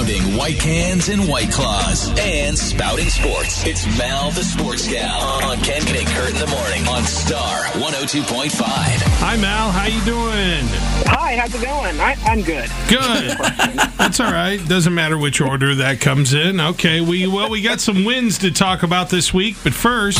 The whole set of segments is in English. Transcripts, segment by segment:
Pounding white cans and white claws. And spouting sports. It's Mal the Sports Gal on Ken Knick Kurt in the morning on Star 102.5. Hi, Mal. How you doing? Hi, how's it going? I, I'm good. Good. That's all right. Doesn't matter which order that comes in. Okay. We well, we got some wins to talk about this week, but first,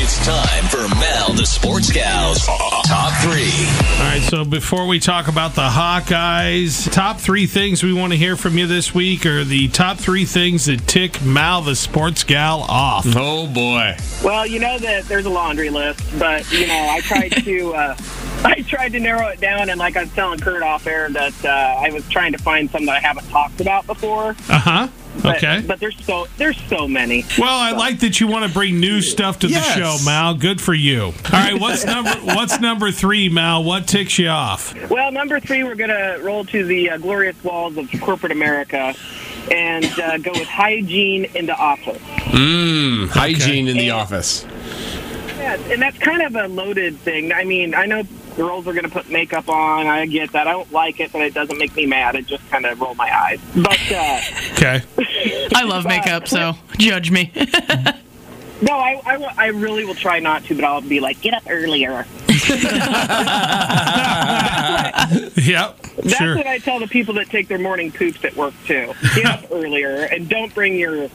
It's time for Mal the Sports Gal's Top 3. all right. So before we talk about the Hawkeyes, top three things we want to hear from you this week are the top three things that tick Mal the Sports Gal off. Oh boy. Well, you know that there's a laundry list, but you know I tried to uh, I tried to narrow it down, and like I was telling Kurt off air that uh, I was trying to find some that I haven't talked about before. Uh huh. But, Okay. but there's so there's so many. Well, I like that you want to bring new stuff to Yes. the show, Mal. Good for you. All right, what's number what's number three, Mal? What ticks you off? Well, number three, we're gonna roll to the uh, glorious walls of corporate America. And uh, go with hygiene in the office. Mmm. Hygiene in the And- office. Yeah, and that's kind of a loaded thing. I mean, I know girls are going to put makeup on. I get that. I don't like it, but it doesn't make me mad. It just kind of roll my eyes. But uh, Okay. I love makeup, so judge me. no, I, I, I really will try not to. But I'll be like, get up earlier. Yep. That's sure. what I tell the people that take their morning poops at work too. Get up earlier and don't bring your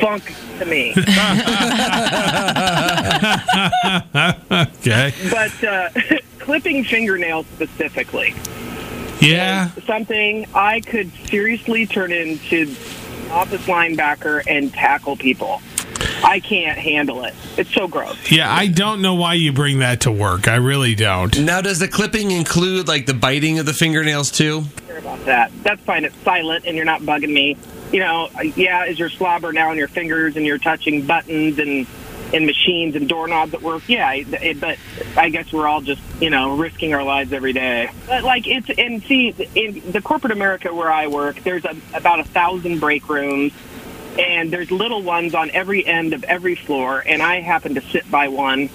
funk to me. Okay. But uh, clipping fingernails specifically. Yeah. something I could seriously turn into office linebacker and tackle people. I can't handle it. It's so gross. Yeah, I don't know why you bring that to work. I really don't. Now, does the clipping include like the biting of the fingernails too? Care about that. That's fine. It's silent, and you're not bugging me. You know, yeah, is your slobber now on your fingers, and you're touching buttons and and machines and doorknobs that work? Yeah, it, but I guess we're all just you know risking our lives every day. But like it's and see in the corporate America where I work, there's a, about a thousand break rooms. and there's little ones on every end of every floor and i happen to sit by one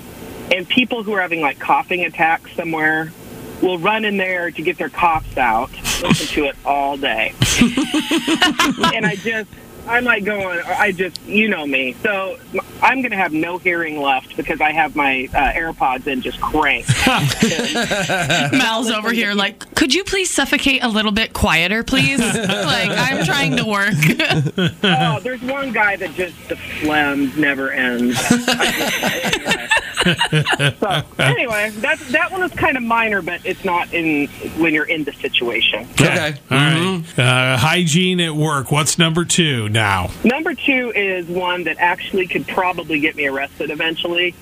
and people who are having like coughing attacks somewhere will run in there to get their coughs out listen to it all day and i just i'm go on. i just you know me so i'm going to have no hearing left because i have my uh, airpods in just cranked Mal's over here like, could you please suffocate a little bit quieter, please? like, I'm trying to work. oh there's one guy that just the phlegm never ends so anyway that that one is kind of minor but it's not in when you're in the situation Okay. All right. Uh, hygiene at work. What's number two now? Number two is one that actually could probably get me arrested eventually.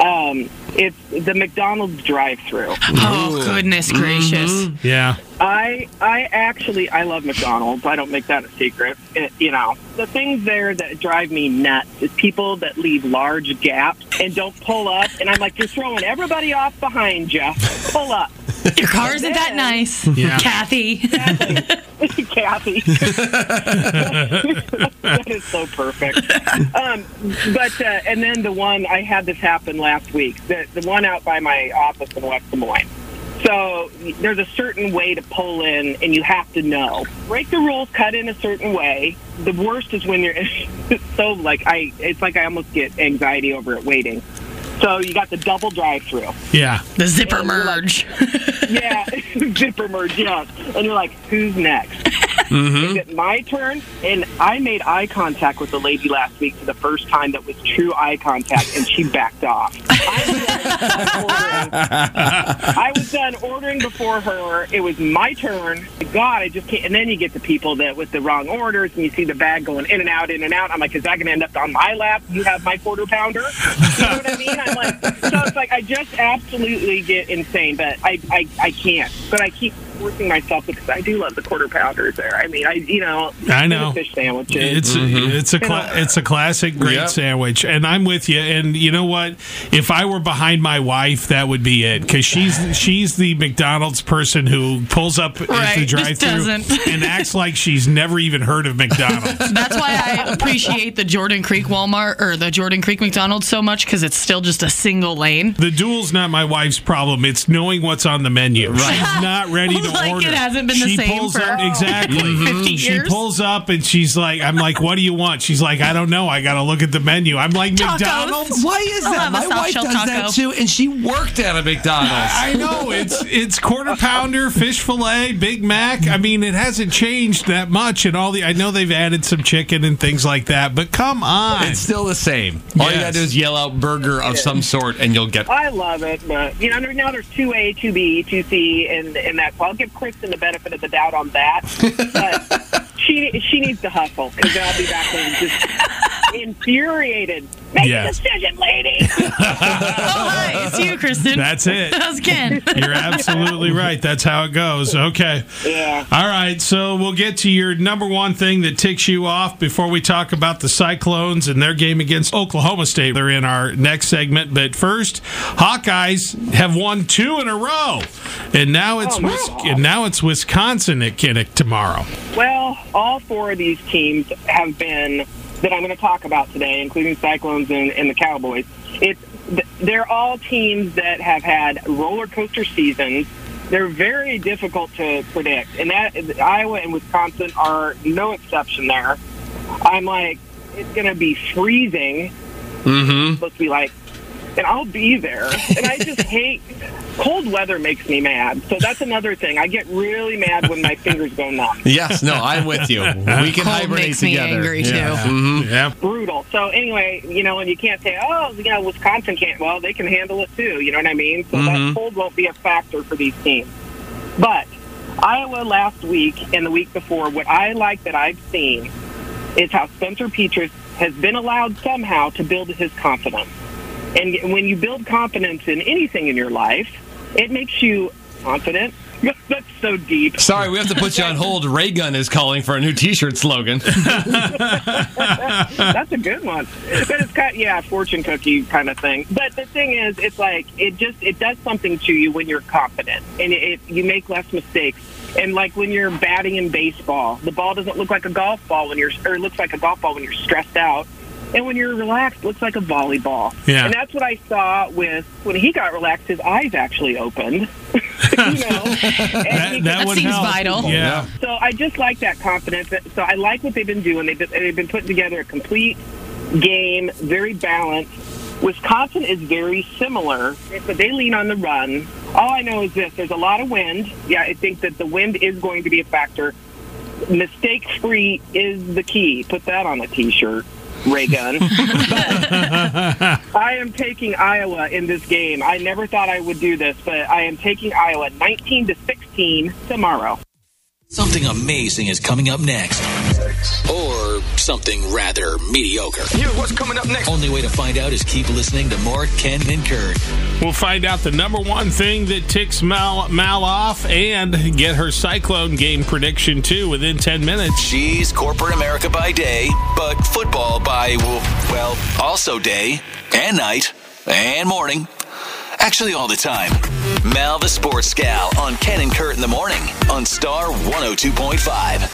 Um, it's the McDonald's drive-through. oh, goodness gracious. Yeah. I I actually I love McDonald's. I don't make that a secret. It, you know, the things there that drive me nuts is people that leave large gaps and don't pull up. And I'm like, you're throwing everybody off behind you. Pull up, Your car isn't that nice. Yeah. Kathy. Kathy. that is so perfect. Um, but uh, and then the one I had this happen last week. The the one out by my office in West Des Moines. So there's a certain way to pull in, and you have to know. Break the rules, cut in a certain way. The worst is when you're so like I. It's like I almost get anxiety over it waiting. So you got the double drive-through. Yeah. The zipper And you're like- merge. Yeah, zipper merge, yes. And you're like, who's next? Is it my turn? And I made eye contact with the lady last week for the first time that was true eye contact, and she backed off. I was done ordering before her. It was my turn. God, I just can't. And then you get the people that with the wrong orders, and you see the bag going in and out, in and out. I'm like, is that going to end up on my lap? You have my quarter pounder. You know what I mean? I'm like, so it's like I just absolutely get insane, but I, I, I can't. But I keep forcing myself because I do love the quarter pounders there. I mean, I, you know, I know. fish sandwiches. It's mm-hmm. it's a cla- it's a classic great Yep. sandwich, and I'm with you. And you know what? If I were behind my wife, that would be it because she's she's the McDonald's person who pulls up at the drive-through and acts like she's never even heard of McDonald's. That's why I appreciate the Jordan Creek Walmart or the Jordan Creek McDonald's so much because it's still just a single lane. The dual's not my wife's problem. It's knowing what's on the menu. She's not ready to the Like order. it hasn't been the she same pulls for up, exactly. 50 She pulls up and she's like, "I'm like, what do you want?" She's like, "I don't know. I got to look at the menu." I'm like, Tacos. McDonald's. Why is I'll that? My wife shell does that too, and she worked at a McDonald's. I know it's it's quarter pounder, fish fillet, Big Mac. I mean, it hasn't changed that much, and all the. I know they've added some chicken and things like that, but come on, It's still the same. All you gotta do is yell out burger of some sort, and you'll get. I love it, but you know now there's two A, two B, two C, and and that. So I'll give Kristen the benefit of the doubt on that. But she she needs to hustle because then I'll be back and just infuriated. Make Yes. a decision, lady. Oh, hi, it's you, Kristen. That's it. How's Ken? You're absolutely right. That's how it goes. Okay. Yeah. All right. So we'll get to your number one thing that ticks you off before we talk about the Cyclones and their game against Oklahoma State. They're in our next segment. But first, Hawkeyes have won two in a row, and now it's Oh, my Wis- and now it's Wisconsin at Kinnick tomorrow. Well, all four of these teams have been that I'm going to talk about today, including Cyclones and, and the Cowboys. It's they're all teams that have had roller coaster seasons. They're very difficult to predict, and that Iowa and Wisconsin are no exception there. I'm like, it's going to be freezing. Mm-hmm. Supposed to be like, and I'll be there. And I just hate cold weather. Makes me mad. So that's another thing. I get really mad when my fingers go numb. Yes, no, I'm with you. We can Cold hibernate makes me together. angry too. Mhm. Yeah. brutal. So anyway, you know, and you can't say, oh, you know, Wisconsin can't. Well, they can handle it too. You know what I mean? So that cold won't be a factor for these teams. But Iowa last week and the week before, what I like that I've seen is how Spencer Petras has been allowed somehow to build his confidence. And when you build confidence in anything in your life, it makes you confident. That's so deep. Sorry, we have to put you on hold. Raygun is calling for a new T-shirt slogan. That's a good one. But it's kind of, yeah, fortune cookie kind of thing. But the thing is, it's like it just it does something to you when you're confident and it, it you make less mistakes. And like when you're batting in baseball, the ball doesn't look like a golf ball when you're or it looks like a golf ball when you're stressed out. And when you're relaxed, it looks like a volleyball. Yeah. And that's what I saw with when he got relaxed. His eyes actually opened. you know, And That, that could- would seems help. vital. Yeah. so I just like that confidence. So I like what they've been doing. They've been, they've been putting together a complete game, very balanced. Wisconsin is very similar, but they lean on the run. All I know is this: there's a lot of wind. Yeah, I think that the wind is going to be a factor. Mistake free is the key. Put that on a T-shirt. Raygun. I am taking Iowa in this game. I never thought I would do this, but I am taking Iowa 19 to 16 tomorrow. Something amazing is coming up next. Or something rather mediocre. Here's what's coming up next. Only way to find out is keep listening to more Ken and Kurt. We'll find out the number one thing that ticks Mal, Mal off and get her Cyclone game prediction too within 10 minutes. She's corporate America by day, but football by, well, also day and night and morning. Actually, all the time. Mal the Sports Gal on Ken and Kurt in the morning on Star 102.5.